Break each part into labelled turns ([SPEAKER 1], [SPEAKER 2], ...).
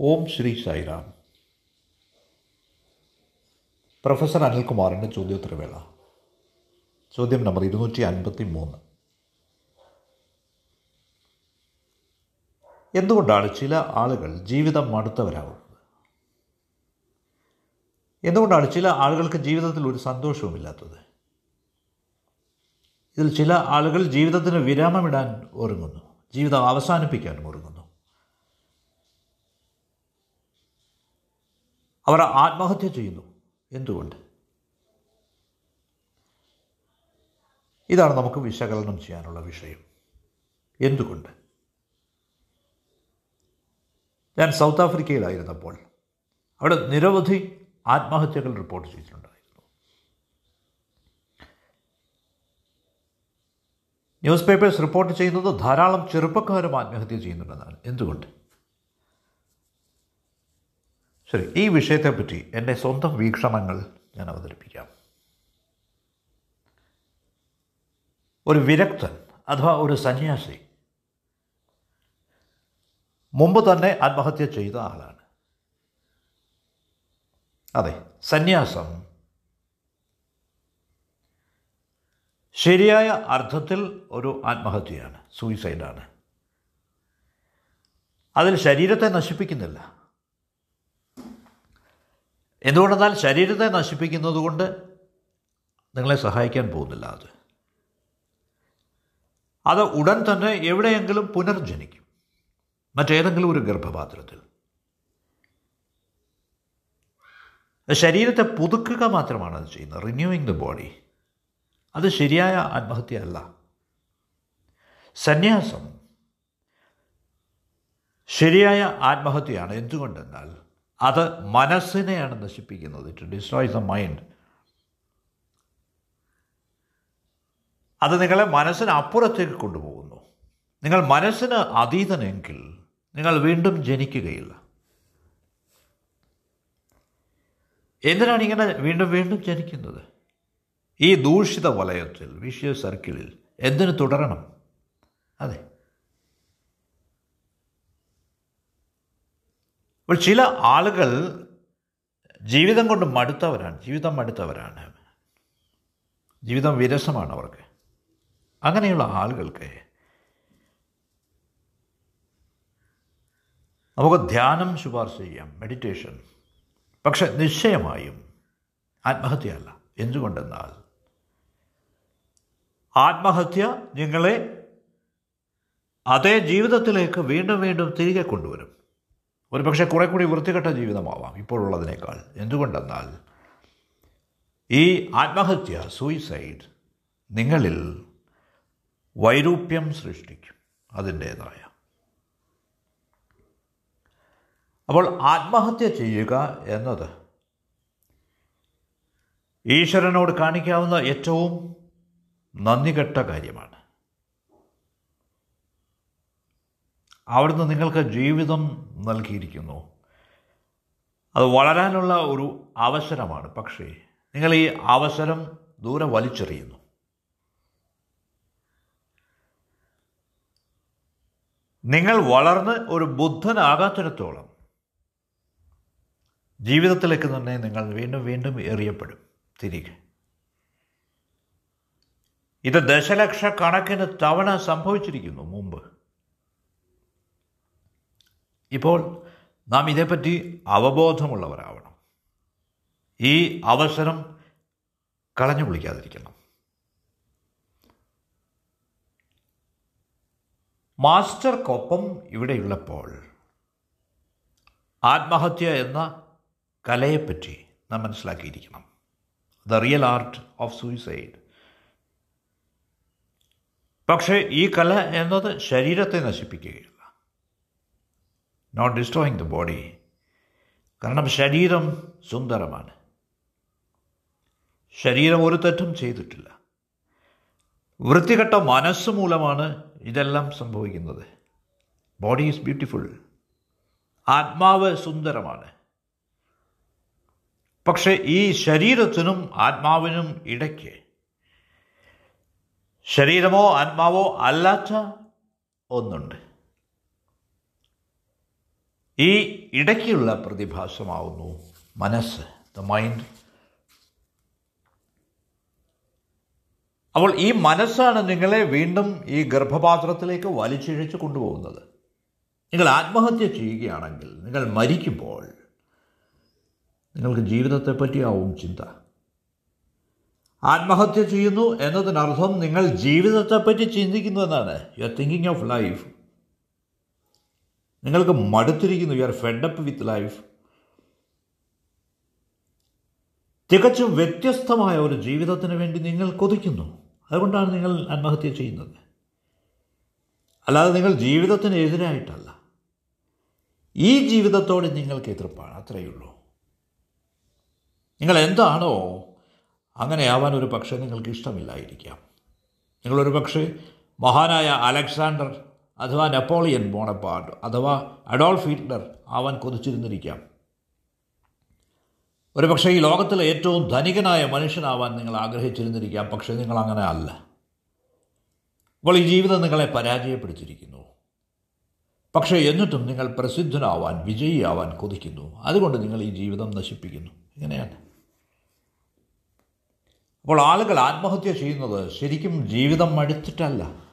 [SPEAKER 1] ഓം Shri Sairam. Professor അനിൽകുമാറിന്റെ ചോദ്യോത്തരവേള. ചോദ്യം നമ്പർ ഇരുന്നൂറ്റി അൻപത്തി മൂന്ന് എന്തുകൊണ്ടാണ് ചില ആളുകൾ ജീവിതം മടുത്തവരാകുന്നത് എന്തുകൊണ്ടാണ് ചില ആളുകൾക്ക് ജീവിതത്തിൽ ഒരു സന്തോഷവുമില്ലാത്തത്? ഇതിൽ ചില ആളുകൾ ജീവിതത്തിന് വിരാമമിടാൻ ഒരുങ്ങുന്നു ജീവിതം അവസാനിപ്പിക്കാനും ഒരുങ്ങുന്നു. അവർ ആത്മഹത്യ ചെയ്യുന്നു. എന്തുകൊണ്ട്? ഇതാണ് നമുക്ക് വിശകലനം ചെയ്യാനുള്ള വിഷയം. എന്തുകൊണ്ട്? ഞാൻ സൗത്ത് ആഫ്രിക്കയിലായിരുന്നപ്പോൾ അവിടെ നിരവധി ആത്മഹത്യകൾ റിപ്പോർട്ട് ചെയ്തിട്ടുണ്ടായിരുന്നു. ന്യൂസ് പേപ്പേഴ്സ് റിപ്പോർട്ട് ചെയ്യുന്നത് ധാരാളം ചെറുപ്പക്കാരും ആത്മഹത്യ ചെയ്യുന്നുണ്ടെന്നാണ്. എന്തുകൊണ്ട്? ശരി ഈ വിഷയത്തെപ്പറ്റി എന്റെ സ്വന്തം വീക്ഷണങ്ങൾ ഞാൻ അവതരിപ്പിക്കാം. ഒരു വിരക്തൻ അഥവാ ഒരു സന്യാസി മുമ്പ് തന്നെ ആത്മഹത്യ ചെയ്ത ആളാണ്. അതെ സന്യാസം. ശരിയായ അർത്ഥത്തിൽ ഒരു ആത്മഹത്യയാണ് സൂയിസൈഡാണ് അതിൽ ശരീരത്തെ നശിപ്പിക്കുന്നില്ല. എന്തുകൊണ്ടെന്നാൽ ശരീരത്തെ നശിപ്പിക്കുന്നത് കൊണ്ട് നിങ്ങളെ സഹായിക്കാൻ പോകുന്നില്ല അത്. അത് ഉടൻ തന്നെ എവിടെയെങ്കിലും പുനർജനിക്കും. മറ്റേതെങ്കിലും ഒരു ഗർഭപാത്രത്തിൽ. ശരീരത്തെ പുതുക്കുക മാത്രമാണ് അത് ചെയ്യുന്നത്. റിന്യൂയിങ് ദ ബോഡി അത് ശരിയായ ആത്മഹത്യ അല്ല സന്യാസം ശരിയായ ആത്മഹത്യയാണ്. എന്തുകൊണ്ടെന്നാൽ അത് മനസ്സിനെയാണ് നശിപ്പിക്കുന്നത്. ഇറ്റ് ഡിസ്ട്രോയ്സ് എ മൈൻഡ് അത് നിങ്ങളെ മനസ്സിന് അപ്പുറത്തേക്ക് കൊണ്ടുപോകുന്നു. നിങ്ങൾ മനസ്സിന് അതീതനെങ്കിൽ നിങ്ങൾ വീണ്ടും ജനിക്കുകയില്ല. എന്തിനാണ് ഇങ്ങനെ വീണ്ടും വീണ്ടും ജനിക്കുന്നത്? ഈ ദൂഷിത വലയത്തിൽ വിഷയ സർക്കിളിൽ എന്തിനു തുടരണം? അതെ. അപ്പോൾ ചില ആളുകൾ ജീവിതം കൊണ്ട് മടുത്തവരാണ് ജീവിതം മടുത്തവരാണ്. ജീവിതം വിരസമാണ് അവർക്ക്. അങ്ങനെയുള്ള ആളുകൾക്ക് നമുക്ക് ധ്യാനം ശുപാർശ ചെയ്യാം മെഡിറ്റേഷൻ പക്ഷെ നിശ്ചയമായും ആത്മഹത്യയല്ല. എന്തുകൊണ്ടെന്നാൽ ആത്മഹത്യ നിങ്ങളെ അതേ ജീവിതത്തിലേക്ക് വീണ്ടും വീണ്ടും തിരികെ കൊണ്ടുവരും. ഒരു പക്ഷേ കുറെ കൂടി വൃത്തികെട്ട ജീവിതമാവാം ഇപ്പോഴുള്ളതിനേക്കാൾ. എന്തുകൊണ്ടെന്നാൽ ഈ ആത്മഹത്യ സൂയിസൈഡ് നിങ്ങളിൽ വൈരൂപ്യം സൃഷ്ടിക്കും അതിന്റേതായ. അപ്പോൾ ആത്മഹത്യ ചെയ്യുക എന്നത് ഈശ്വരനോട് കാണിക്കാവുന്ന ഏറ്റവും നന്ദികെട്ട കാര്യമാണ്. അവിടുന്ന് നിങ്ങൾക്ക് ജീവിതം നൽകിയിരിക്കുന്നു. അത് വളരാനുള്ള ഒരു അവസരമാണ്. പക്ഷേ നിങ്ങൾ ഈ അവസരം ദൂരെ വലിച്ചെറിയുന്നു. നിങ്ങൾ വളർന്ന് ഒരു ബുദ്ധനാകാത്തിടത്തോളം ജീവിതത്തിലേക്ക് തന്നെ നിങ്ങൾ വീണ്ടും വീണ്ടും എറിയപ്പെടും തിരികെ. ഇത് ദശലക്ഷക്കണക്കിന് തവണ സംഭവിച്ചിരിക്കുന്നു മുമ്പ്. ഇപ്പോൾ നാം ഇതേപ്പറ്റി അവബോധമുള്ളവരാവണം. ഈ അവസരം കളഞ്ഞു വിളിക്കാതിരിക്കണം മാസ്റ്റർക്കൊപ്പം ഇവിടെയുള്ളപ്പോൾ ആത്മഹത്യ എന്ന കലയെപ്പറ്റി നാം മനസ്സിലാക്കിയിരിക്കണം. The real art of suicide പക്ഷേ ഈ കല എന്നത് ശരീരത്തെ നശിപ്പിക്കുകയില്ല നോട്ട് ഡിസ്ട്രോയിങ് ദ ബോഡി കാരണം ശരീരം സുന്ദരമാണ്. ശരീരം ഒരു തെറ്റും ചെയ്തിട്ടില്ല. വൃത്തികെട്ട മനസ്സ് മൂലമാണ് ഇതെല്ലാം സംഭവിക്കുന്നത്. ബോഡി ഈസ് ബ്യൂട്ടിഫുൾ ആത്മാവ് സുന്ദരമാണ്. പക്ഷെ ഈ ശരീരത്തിനും ആത്മാവിനും ഇടയ്ക്ക് ശരീരമോ ആത്മാവോ അല്ലാത്ത ഒന്നുണ്ട്. ഈ ഇടയ്ക്കുള്ള പ്രതിഭാസമാവുന്നു മനസ്സ് ദ മൈൻഡ് അപ്പോൾ ഈ മനസ്സാണ് നിങ്ങളെ വീണ്ടും ഈ ഗർഭപാത്രത്തിലേക്ക് വലിച്ചിഴച്ച് കൊണ്ടുപോകുന്നത്. നിങ്ങൾ ആത്മഹത്യ ചെയ്യുകയാണെങ്കിൽ നിങ്ങൾ മരിക്കുമ്പോൾ നിങ്ങൾക്ക് ജീവിതത്തെ പറ്റിയാവും ചിന്ത. ആത്മഹത്യ ചെയ്യുന്നു എന്നതിനർത്ഥം നിങ്ങൾ ജീവിതത്തെപ്പറ്റി ചിന്തിക്കുന്നു എന്നാണ്. You are thinking of life നിങ്ങൾക്ക് മടുത്തിരിക്കുന്നു. You are fed up with life തികച്ചും വ്യത്യസ്തമായ ഒരു ജീവിതത്തിന് വേണ്ടി നിങ്ങൾ കൊതിക്കുന്നു. അതുകൊണ്ടാണ് നിങ്ങൾ ആത്മഹത്യ ചെയ്യുന്നത്. അല്ലാതെ നിങ്ങൾ ജീവിതത്തിന് എതിരായിട്ടല്ല. ഈ ജീവിതത്തോട് നിങ്ങൾക്ക് എതിർപ്പാണ്. അത്രയേ ഉള്ളൂ. നിങ്ങൾ എന്താണോ അങ്ങനെയാവാൻ ഒരു പക്ഷേ നിങ്ങൾക്ക് ഇഷ്ടമില്ലായിരിക്കാം. നിങ്ങളൊരു പക്ഷേ മഹാനായ അലക്സാണ്ടർ അഥവാ നെപ്പോളിയൻ ബോണപ്പാർട്ട് അഥവാ അഡോൾഫ് ഹിറ്റ്ലർ അവൻ കൊതിച്ചിരുന്നിരിക്കാം. ഒരു പക്ഷേ ഈ ലോകത്തിലെ ഏറ്റവും ധനികനായ മനുഷ്യനാവാൻ നിങ്ങൾ ആഗ്രഹിച്ചിരുന്നിരിക്കാം പക്ഷേ നിങ്ങൾ അങ്ങനെ അല്ല. അപ്പോൾ ഈ ജീവിതം നിങ്ങളെ പരാജയപ്പെടുത്തിയിരിക്കുന്നു. പക്ഷേ എന്നിട്ടും നിങ്ങൾ പ്രസിദ്ധനാവാൻ വിജയിയാവാൻ കൊതിക്കുന്നു. അതുകൊണ്ട് നിങ്ങൾ ഈ ജീവിതം നശിപ്പിക്കുന്നു. ഇങ്ങനെയാണ്. അപ്പോൾ ആളുകൾ ആത്മഹത്യ ചെയ്യുന്നത് ശരിക്കും ജീവിതം മടുത്തിട്ടല്ല.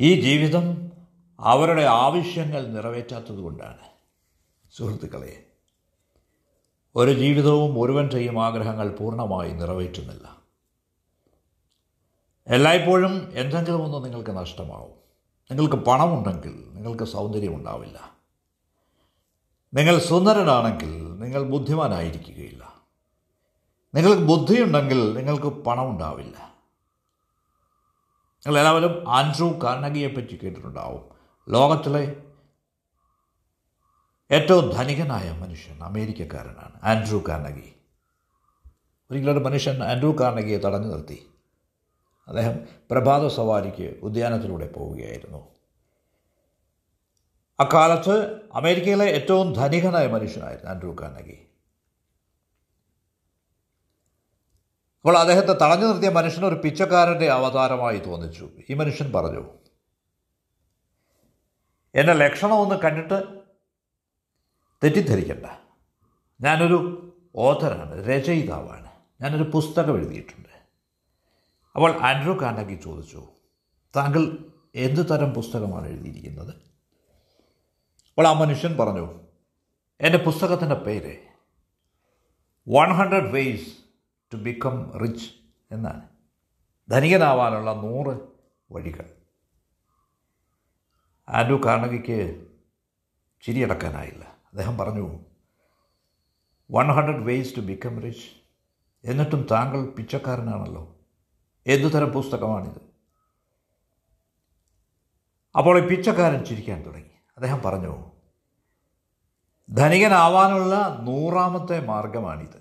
[SPEAKER 1] ഈ ജീവിതം അവരുടെ ആവശ്യങ്ങൾ നിറവേറ്റാത്തത് കൊണ്ടാണ്. സുഹൃത്തുക്കളെ ഒരു ജീവിതവും ഒരുവൻ ചെയ്യും ആഗ്രഹങ്ങൾ പൂർണമായി നിറവേറ്റുന്നില്ല. എല്ലായ്പ്പോഴും എന്തെങ്കിലും ഒന്ന് നിങ്ങൾക്ക് നഷ്ടമാവും. നിങ്ങൾക്ക് പണമുണ്ടെങ്കിൽ നിങ്ങൾക്ക് സൗന്ദര്യം ഉണ്ടാവില്ല. നിങ്ങൾ സുന്ദരനാണെങ്കിൽ നിങ്ങൾ ബുദ്ധിമാനായിരിക്കുകയില്ല. നിങ്ങൾക്ക് ബുദ്ധിയുണ്ടെങ്കിൽ നിങ്ങൾക്ക് പണം ഉണ്ടാവില്ല നിങ്ങൾ എല്ലാവരും ആൻഡ്രൂ കാർണഗിയെപ്പറ്റി കേട്ടിട്ടുണ്ടാവും. ലോകത്തിലെ ഏറ്റവും ധനികനായ മനുഷ്യൻ അമേരിക്കക്കാരനാണ് ആൻഡ്രൂ കാർണഗി. ഒരിക്കലൊരു മനുഷ്യൻ ആൻഡ്രൂ കാർണഗിയെ തടഞ്ഞു നിർത്തി. അദ്ദേഹം പ്രഭാത സവാരിക്ക് ഉദ്യാനത്തിലൂടെ പോവുകയായിരുന്നു. അക്കാലത്ത് അമേരിക്കയിലെ ഏറ്റവും ധനികനായ മനുഷ്യനായിരുന്നു ആൻഡ്രൂ കാർണഗി. അപ്പോൾ അദ്ദേഹത്തെ തടഞ്ഞു നിർത്തിയ മനുഷ്യൻ ഒരു പിച്ചക്കാരന്റെ അവതാരമായി തോന്നിച്ചു. ഈ മനുഷ്യൻ പറഞ്ഞു എന്റെ ലക്ഷണമൊന്ന് കണ്ടിട്ട് തെറ്റിദ്ധരിക്കണ്ട. ഞാനൊരു ഓഥറാണ് രചയിതാവാണ്. ഞാനൊരു പുസ്തകം എഴുതിയിട്ടുണ്ട്. അപ്പോൾ ആൻഡ്രൂ കാണ്ടക്കി ചോദിച്ചു താങ്കൾ എന്ത് തരം പുസ്തകമാണ് എഴുതിയിരിക്കുന്നത്? അപ്പോൾ ആ മനുഷ്യൻ പറഞ്ഞു എന്റെ പുസ്തകത്തിന്റെ പേര് one hundred ways to become rich എന്നാണ്. ധനികനാവാനുള്ള നൂറ് വഴികൾ. ആൻഡ്രു കാർണകിക്ക് ചിരിയടക്കാനായില്ല. അദ്ദേഹം പറഞ്ഞു one hundred ways to become rich എന്നിട്ടും താങ്കൾ പിച്ചക്കാരനാണല്ലോ. എന്തു തരം പുസ്തകമാണിത്? അപ്പോൾ ഈ പിച്ചക്കാരൻ ചിരിക്കാൻ തുടങ്ങി. അദ്ദേഹം പറഞ്ഞു ധനികനാവാനുള്ള നൂറാമത്തെ മാർഗമാണിത്.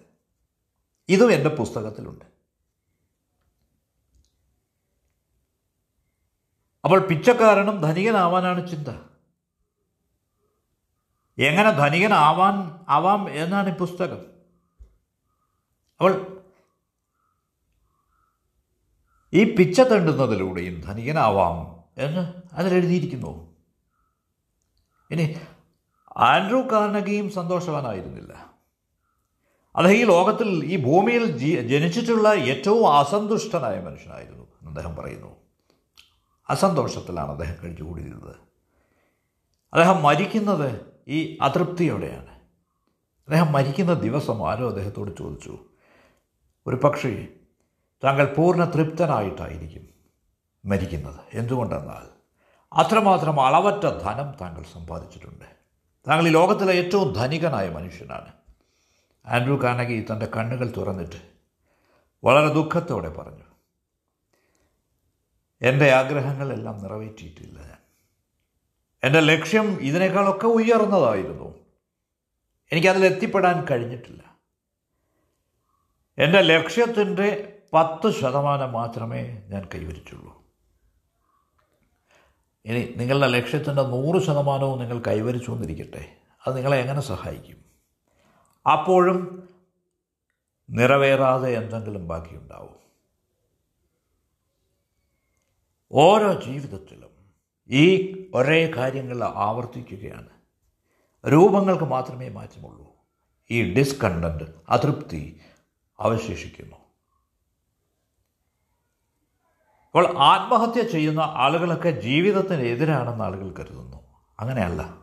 [SPEAKER 1] ഇതും എന്റെ പുസ്തകത്തിലുണ്ട്. അപ്പോൾ പിച്ചക്കാരനും ധനികനാവാനാണ് ചിന്ത. എങ്ങനെ ധനികനാവാൻ ആവാം എന്നാണ് ഈ പുസ്തകം. അവൾ ഈ പിച്ച തണ്ടുന്നതിലൂടെയും ധനികനാവാം എന്ന് അതിലെഴുതിയിരിക്കുന്നു ഇനി ആൻഡ്രൂ കാർണകിയും സന്തോഷവാനായിരുന്നില്ല. അദ്ദേഹം ഈ ലോകത്തിൽ ഈ ഭൂമിയിൽ ജനിച്ചിട്ടുള്ള ഏറ്റവും അസന്തുഷ്ടനായ മനുഷ്യനായിരുന്നു അദ്ദേഹം പറയുന്നു. അസന്തോഷത്തിലാണ് അദ്ദേഹം കഴിച്ചുകൂടിയിരുന്നത്. അദ്ദേഹം മരിക്കുന്നത് ഈ അതൃപ്തിയോടെയാണ്. അദ്ദേഹം മരിക്കുന്ന ദിവസം ആരോ അദ്ദേഹത്തോട് ചോദിച്ചു ഒരു പക്ഷേ താങ്കൾ പൂർണ തൃപ്തനായിട്ടായിരിക്കും മരിക്കുന്നത്. എന്തുകൊണ്ടെന്നാൽ അത്രമാത്രം അളവറ്റ ധനം താങ്കൾ സമ്പാദിച്ചിട്ടുണ്ട്. താങ്കൾ ഈ ലോകത്തിലെ ഏറ്റവും ധനികനായ മനുഷ്യനാണ്. ആൻഡ്രൂ കാനകി തന്റെ കണ്ണുകൾ തുറന്നിട്ട് വളരെ ദുഃഖത്തോടെ പറഞ്ഞു എന്റെ ആഗ്രഹങ്ങളെല്ലാം നിറവേറ്റിയിട്ടില്ല ഞാൻ. എന്റെ ലക്ഷ്യം ഇതിനേക്കാളൊക്കെ ഉയർന്നതായിരുന്നു. എനിക്കതിൽ എത്തിപ്പെടാൻ കഴിഞ്ഞിട്ടില്ല. എന്റെ ലക്ഷ്യത്തിന്റെ പത്ത് ശതമാനം മാത്രമേ ഞാൻ കൈവരിച്ചുള്ളൂ. ഇനി നിങ്ങളുടെ ലക്ഷ്യത്തിന്റെ നൂറ് ശതമാനവും നിങ്ങൾ കൈവരിച്ചു എന്നിരിക്കട്ടെ അത് നിങ്ങളെ എങ്ങനെ സഹായിക്കും? അപ്പോഴും നിറവേറാതെ എന്തെങ്കിലും ബാക്കിയുണ്ടാവും. ഓരോ ജീവിതത്തിലും ഈ ഒരേ കാര്യങ്ങൾ ആവർത്തിക്കുകയാണ്. രൂപങ്ങൾക്ക് മാത്രമേ മാറ്റമുള്ളൂ. ഈ ഡിസ്കണ്ടന്റ് അതൃപ്തി അവശേഷിക്കുന്നു. അപ്പോൾ ആത്മഹത്യ ചെയ്യുന്ന ആളുകളൊക്കെ ജീവിതത്തിന് എതിരാണെന്ന് ആളുകൾ കരുതുന്നു. അങ്ങനെയല്ല.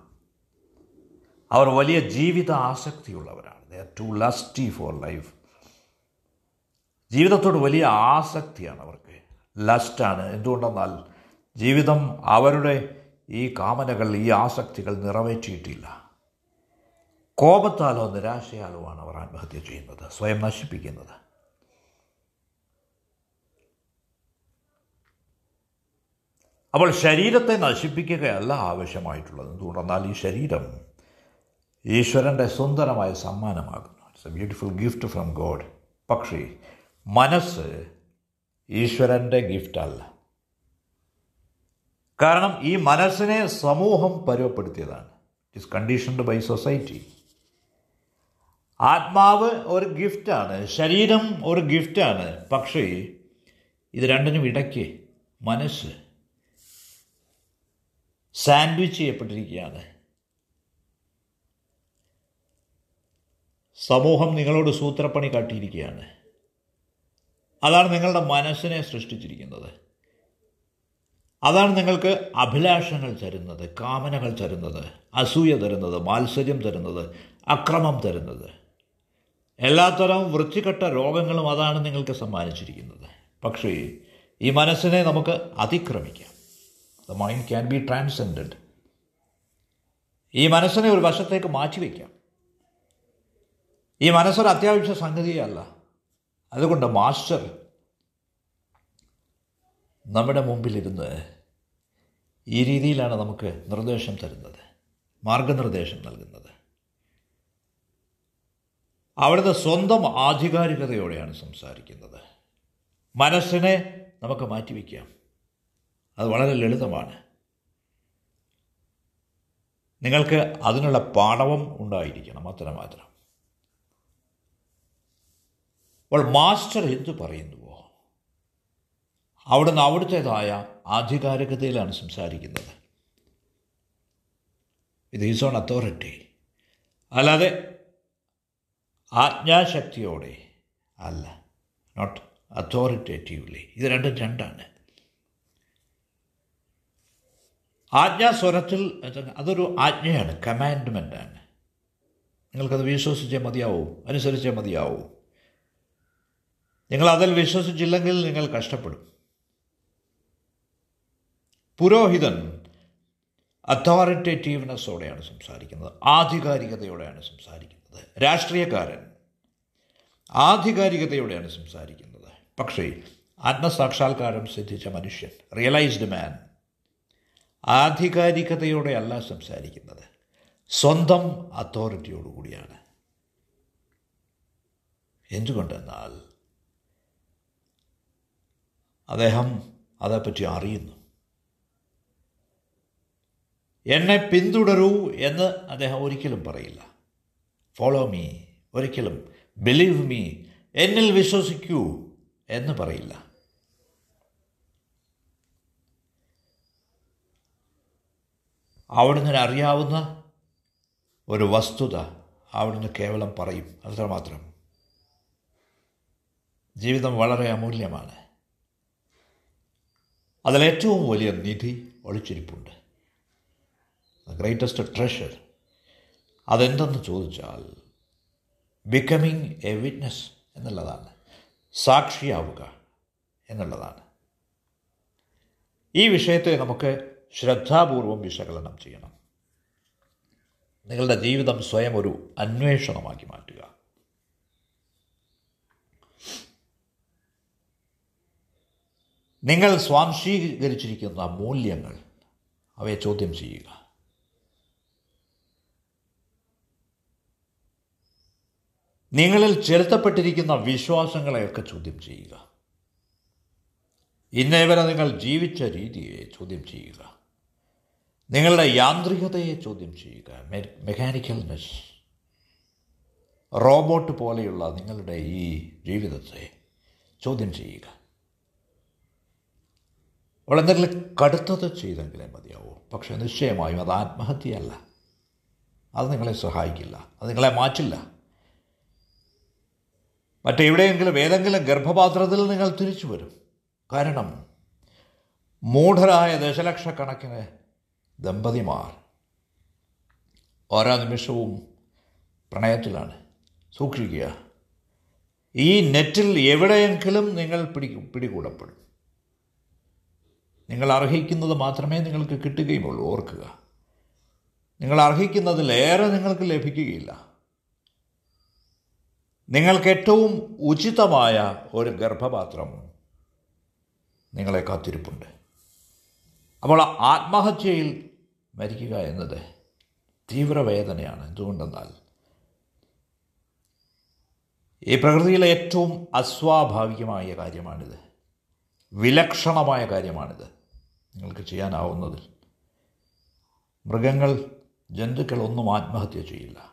[SPEAKER 1] അവർ വലിയ ജീവിത ആസക്തിയുള്ളവരാണ് they are too lusty for life ജീവിതത്തോട് വലിയ ആസക്തിയാണ് അവർക്ക്. ലസ്റ്റാണ് എന്തുകൊണ്ടെന്നാൽ ജീവിതം അവരുടെ ഈ കാമനകൾ ഈ ആസക്തികൾ നിറവേറ്റിയിട്ടില്ല. കോപത്താലോ നിരാശയാലോ ആണ് അവർ ആത്മഹത്യ ചെയ്യുന്നത്. സ്വയം നശിപ്പിക്കുന്നത്. അപ്പോൾ ശരീരത്തെ നശിപ്പിക്കുകയല്ല ആവശ്യമായിട്ടുള്ളത്. എന്തുകൊണ്ടെന്നാൽ ഈ ശരീരം ഈശ്വരന്റെ സുന്ദരമായ സമ്മാനമാകുന്നു. It's a beautiful gift from God പക്ഷേ മനസ്സ് ഈശ്വരന്റെ അല്ല. കാരണം ഈ മനസ്സിനെ സമൂഹം പരുവപ്പെടുത്തിയതാണ്. It is conditioned by society ആത്മാവ് ഒരു ഗിഫ്റ്റാണ് ശരീരം ഒരു ഗിഫ്റ്റാണ് പക്ഷേ ഇത് രണ്ടിനും ഇടയ്ക്ക് മനസ്സ് സാൻഡ്വിച്ച് ചെയ്യപ്പെട്ടിരിക്കുകയാണ്. സമൂഹം നിങ്ങളോട് സൂത്രപ്പണി കാട്ടിയിരിക്കുകയാണ്. അതാണ് നിങ്ങളുടെ മനസ്സിനെ സൃഷ്ടിച്ചിരിക്കുന്നത്. അതാണ് നിങ്ങൾക്ക് അഭിലാഷങ്ങൾ തരുന്നത് കാമനകൾ തരുന്നത് അസൂയ തരുന്നത് മാത്സര്യം തരുന്നത് അക്രമം തരുന്നത്. എല്ലാത്തരം വൃത്തികെട്ട രോഗങ്ങളും അതാണ് നിങ്ങൾക്ക് സമ്മാനിച്ചിരിക്കുന്നത്. പക്ഷേ ഈ മനസ്സിനെ നമുക്ക് അതിക്രമിക്കാം. The mind can be transcend ഈ മനസ്സിനെ ഒരു വശത്തേക്ക് മാറ്റിവെക്കാം. ഈ മനസ്സൊരു അത്യാവശ്യ സംഗതിയല്ല. അതുകൊണ്ട് മാസ്റ്റർ നമ്മുടെ മുമ്പിലിരുന്ന് ഈ രീതിയിലാണ് നമുക്ക് നിർദ്ദേശം തരുന്നത് മാർഗനിർദ്ദേശം നൽകുന്നത്. അവിടുത്തെ സ്വന്തം ആധികാരികതയോടെയാണ് സംസാരിക്കുന്നത്. മനസ്സിനെ നമുക്ക് മാറ്റിവെക്കാം. അത് വളരെ ലളിതമാണ്. നിങ്ങൾക്ക് അതിനുള്ള പാഠവും ഉണ്ടായിരിക്കണം അത്ര മാത്രം അപ്പോൾ മാസ്റ്റർ എന്തു പറയുന്നുവോ? അവിടുന്ന് അവിടുത്തേതായ ആധികാരികതയിലാണ് സംസാരിക്കുന്നത്. ഇത് ഈസ് ഓൺ അതോറിറ്റി അല്ലാതെ ആജ്ഞാശക്തിയോടെ അല്ല. നോട്ട് അതോറിറ്റേറ്റീവ്ലി ഇത് രണ്ടും രണ്ടാണ്. ആജ്ഞാസ്വരത്തിൽ അതൊരു ആജ്ഞയാണ് കമാൻഡ്മെന്റാണ് നിങ്ങൾക്കത് വിശ്വസിച്ചേ മതിയാവും അനുസരിച്ചേ മതിയാവൂ. നിങ്ങൾ അതിൽ വിശ്വസിച്ചില്ലെങ്കിൽ നിങ്ങൾ കഷ്ടപ്പെടും. പുരോഹിതൻ അതോറിറ്റേറ്റീവ്നെസ്സോടെയാണ് സംസാരിക്കുന്നത്. ആധികാരികതയോടെയാണ് സംസാരിക്കുന്നത്. രാഷ്ട്രീയക്കാരൻ ആധികാരികതയോടെയാണ് സംസാരിക്കുന്നത്. പക്ഷേ ആത്മസാക്ഷാത്കാരം സിദ്ധിച്ച മനുഷ്യൻ റിയലൈസ്ഡ് മാൻ ആധികാരികതയോടെയല്ല സംസാരിക്കുന്നത്. സ്വന്തം അതോറിറ്റിയോടുകൂടിയാണ് എന്തുകൊണ്ടെന്നാൽ അദ്ദേഹം അതേപ്പറ്റി അറിയുന്നു. എന്നെ പിന്തുടരൂ എന്ന് അദ്ദേഹം ഒരിക്കലും പറയില്ല. ഫോളോ മീ ഒരിക്കലും. ബിലീവ് മീ എന്നിൽ വിശ്വസിക്കൂ എന്ന് പറയില്ല. അവിടുന്ന് അറിയാവുന്ന ഒരു വസ്തുത അവിടുന്ന് കേവലം പറയും. അത്രമാത്രം. ജീവിതം വളരെ അമൂല്യമാണ്. അതിലേറ്റവും വലിയ നിധി ഒളിച്ചിരിപ്പുണ്ട്. ഗ്രേറ്റസ്റ്റ് ട്രഷർ അതെന്തെന്ന് ചോദിച്ചാൽ ബിക്കമിങ് എ വിറ്റ്നസ് എന്നുള്ളതാണ്. സാക്ഷിയാവുക എന്നുള്ളതാണ്. ഈ വിഷയത്തെ നമുക്ക് ശ്രദ്ധാപൂർവം വിശകലനം ചെയ്യണം. നിങ്ങളുടെ ജീവിതം സ്വയം ഒരു അന്വേഷണമാക്കി മാറ്റുക. നിങ്ങൾ സ്വാംശീകരിച്ചിരിക്കുന്ന മൂല്യങ്ങൾ അവയെ ചോദ്യം ചെയ്യുക. നിങ്ങളിൽ ചെലുത്തപ്പെട്ടിരിക്കുന്ന വിശ്വാസങ്ങളെയൊക്കെ ചോദ്യം ചെയ്യുക. ഇന്നേവരെ നിങ്ങൾ ജീവിച്ച രീതിയെ ചോദ്യം ചെയ്യുക. നിങ്ങളുടെ യാന്ത്രികതയെ ചോദ്യം ചെയ്യുക. മെക്കാനിക്കൽനെസ് റോബോട്ട് പോലെയുള്ള നിങ്ങളുടെ ഈ ജീവിതത്തെ ചോദ്യം ചെയ്യുക. എന്തെങ്കിലും കടുത്തത് ചെയ്തെങ്കിലേ മതിയാവൂ. പക്ഷേ നിശ്ചയമായും അത് ആത്മഹത്യയല്ല. അത് നിങ്ങളെ സഹായിക്കില്ല. അത് നിങ്ങളെ മാറ്റില്ല. മറ്റെവിടെയെങ്കിലും ഏതെങ്കിലും ഗർഭപാത്രത്തിൽ നിങ്ങൾ തിരിച്ചു വരും. കാരണം മൂഢരായ ദശലക്ഷക്കണക്കിന് ദമ്പതിമാർ ഓരോ നിമിഷവും പ്രണയത്തിലാണ് സൂക്ഷിക്കുക. ഈ നെറ്റിൽ എവിടെയെങ്കിലും നിങ്ങൾ പിടി പിടികൂടപ്പെടും. നിങ്ങൾ അർഹിക്കുന്നത് മാത്രമേ നിങ്ങൾക്ക് കിട്ടുകയുമുള്ളൂ ഓർക്കുക. നിങ്ങൾ അർഹിക്കുന്നതിലേറെ നിങ്ങൾക്ക് ലഭിക്കുകയില്ല. നിങ്ങൾക്ക് ഏറ്റവും ഉചിതമായ ഒരു ഗർഭപാത്രം നിങ്ങളെ കാത്തിരിപ്പുണ്ട്. അപ്പോൾ ആത്മഹത്യയിൽ മരിക്കുക എന്നത് തീവ്രവേദനയാണ്. എന്തുകൊണ്ടെന്നാൽ ഈ പ്രകൃതിയിലെ ഏറ്റവും അസ്വാഭാവികമായ കാര്യമാണിത്. വിലക്ഷണമായ കാര്യമാണിത്. നിങ്ങൾക്ക് ചെയ്യാനാവുന്നതിൽ. മൃഗങ്ങൾ ജന്തുക്കളൊന്നും ആത്മഹത്യ ചെയ്യില്ല.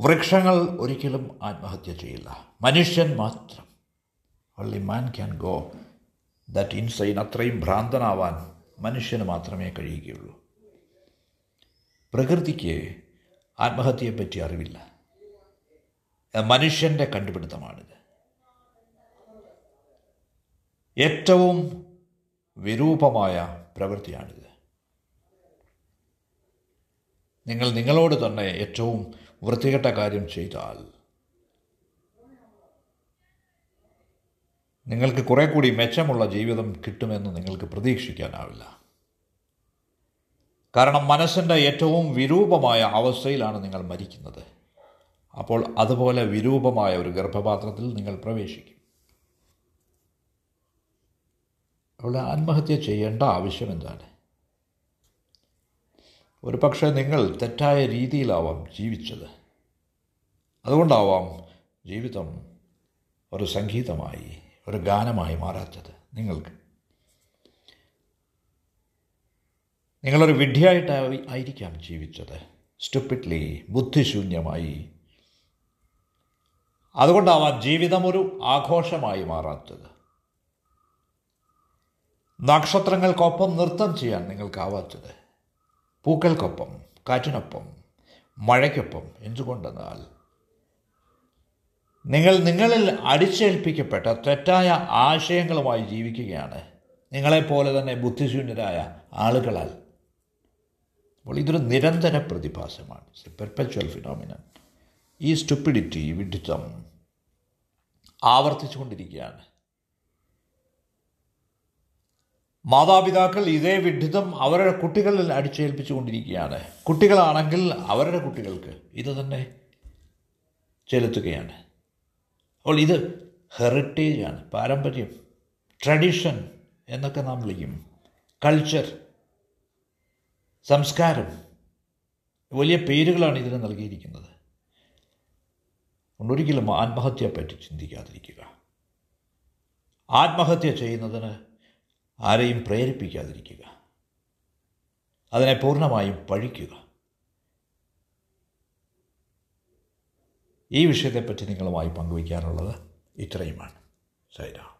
[SPEAKER 1] വൃക്ഷങ്ങൾ ഒരിക്കലും ആത്മഹത്യ ചെയ്യില്ല. മനുഷ്യൻ മാത്രം. Only man can go that insane അത്രയും ഭ്രാന്തനാവാൻ മനുഷ്യന് മാത്രമേ കഴിയുകയുള്ളൂ. പ്രകൃതിക്ക് ആത്മഹത്യയെപ്പറ്റി അറിവില്ല. മനുഷ്യന്റെ കണ്ടുപിടുത്തമാണിത്. ഏറ്റവും വിരൂപമായ പ്രവൃത്തിയാണിത്. നിങ്ങൾ നിങ്ങളോട് തന്നെ ഏറ്റവും വൃത്തികെട്ട കാര്യം ചെയ്താൽ നിങ്ങൾക്ക് കുറെ കൂടി മെച്ചമുള്ള ജീവിതം കിട്ടുമെന്ന് നിങ്ങൾക്ക് പ്രതീക്ഷിക്കാനാവില്ല. കാരണം മനസ്സിന്റെ ഏറ്റവും വിരൂപമായ അവസ്ഥയിലാണ് നിങ്ങൾ മരിക്കുന്നത്. അപ്പോൾ അതുപോലെ വിരൂപമായ ഒരു ഗർഭപാത്രത്തിൽ നിങ്ങൾ പ്രവേശിക്കും. അവിടെ ആത്മഹത്യ ചെയ്യേണ്ട ആവശ്യം എന്താണ്? ഒരു പക്ഷേ നിങ്ങൾ തെറ്റായ രീതിയിലാവാം ജീവിച്ചത്. അതുകൊണ്ടാവാം ജീവിതം ഒരു സംഗീതമായി ഒരു ഗാനമായി മാറാത്തത് നിങ്ങൾക്ക്. നിങ്ങളൊരു വിഡ്ഢിയായിട്ട് ആയിരിക്കാം ജീവിച്ചത്. സ്റ്റുപ്പിഡ്ലി ബുദ്ധിശൂന്യമായി. അതുകൊണ്ടാവാം ജീവിതം ഒരു ആഘോഷമായി മാറാത്തത്. നക്ഷത്രങ്ങൾക്കൊപ്പം നൃത്തം ചെയ്യാൻ നിങ്ങൾക്കാവാത്തത്. പൂക്കൾക്കൊപ്പം കാറ്റിനൊപ്പം മഴയ്ക്കൊപ്പം എന്തുകൊണ്ടെന്നാൽ നിങ്ങൾ നിങ്ങളിൽ അടിച്ചേൽപ്പിക്കപ്പെട്ട തെറ്റായ ആശയങ്ങളുമായി ജീവിക്കുകയാണ്. നിങ്ങളെപ്പോലെ തന്നെ ബുദ്ധിശൂന്യരായ ആളുകളാൽ. അപ്പോൾ ഇതൊരു നിരന്തര പ്രതിഭാസമാണ്. പെർപ്പച്വൽ ഫിനോമിനൻ ഈ സ്റ്റുപ്പിഡിറ്റി വിഡിത്തം ആവർത്തിച്ചുകൊണ്ടിരിക്കുകയാണ്. മാതാപിതാക്കൾ ഇതേ വിഡിതം അവരുടെ കുട്ടികളിൽ അടിച്ചേൽപ്പിച്ചു കൊണ്ടിരിക്കുകയാണ് കുട്ടികളാണെങ്കിൽ അവരുടെ കുട്ടികൾക്ക് ഇത് തന്നെ ചെലുത്തുകയാണ്. അപ്പോൾ ഇത് ഹെറിറ്റേജാണ് പാരമ്പര്യം ട്രഡീഷൻ എന്നൊക്കെ നാം വിളിക്കും. കൾച്ചർ സംസ്കാരം വലിയ പേരുകളാണ് ഇതിന് നൽകിയിരിക്കുന്നത്. ഒന്നൊരിക്കലും ആത്മഹത്യയെപ്പറ്റി ചിന്തിക്കാതിരിക്കുക. ആത്മഹത്യ ചെയ്യുന്നതിന് ആരെയും പ്രേരിപ്പിക്കാതിരിക്കുക. അതിനെ പൂർണമായും പഴിക്കുക. ഈ വിഷയത്തെപ്പറ്റി നിങ്ങളുമായി പങ്കുവയ്ക്കാനുള്ളത് ഇത്രയുമാണ്. സൈറാം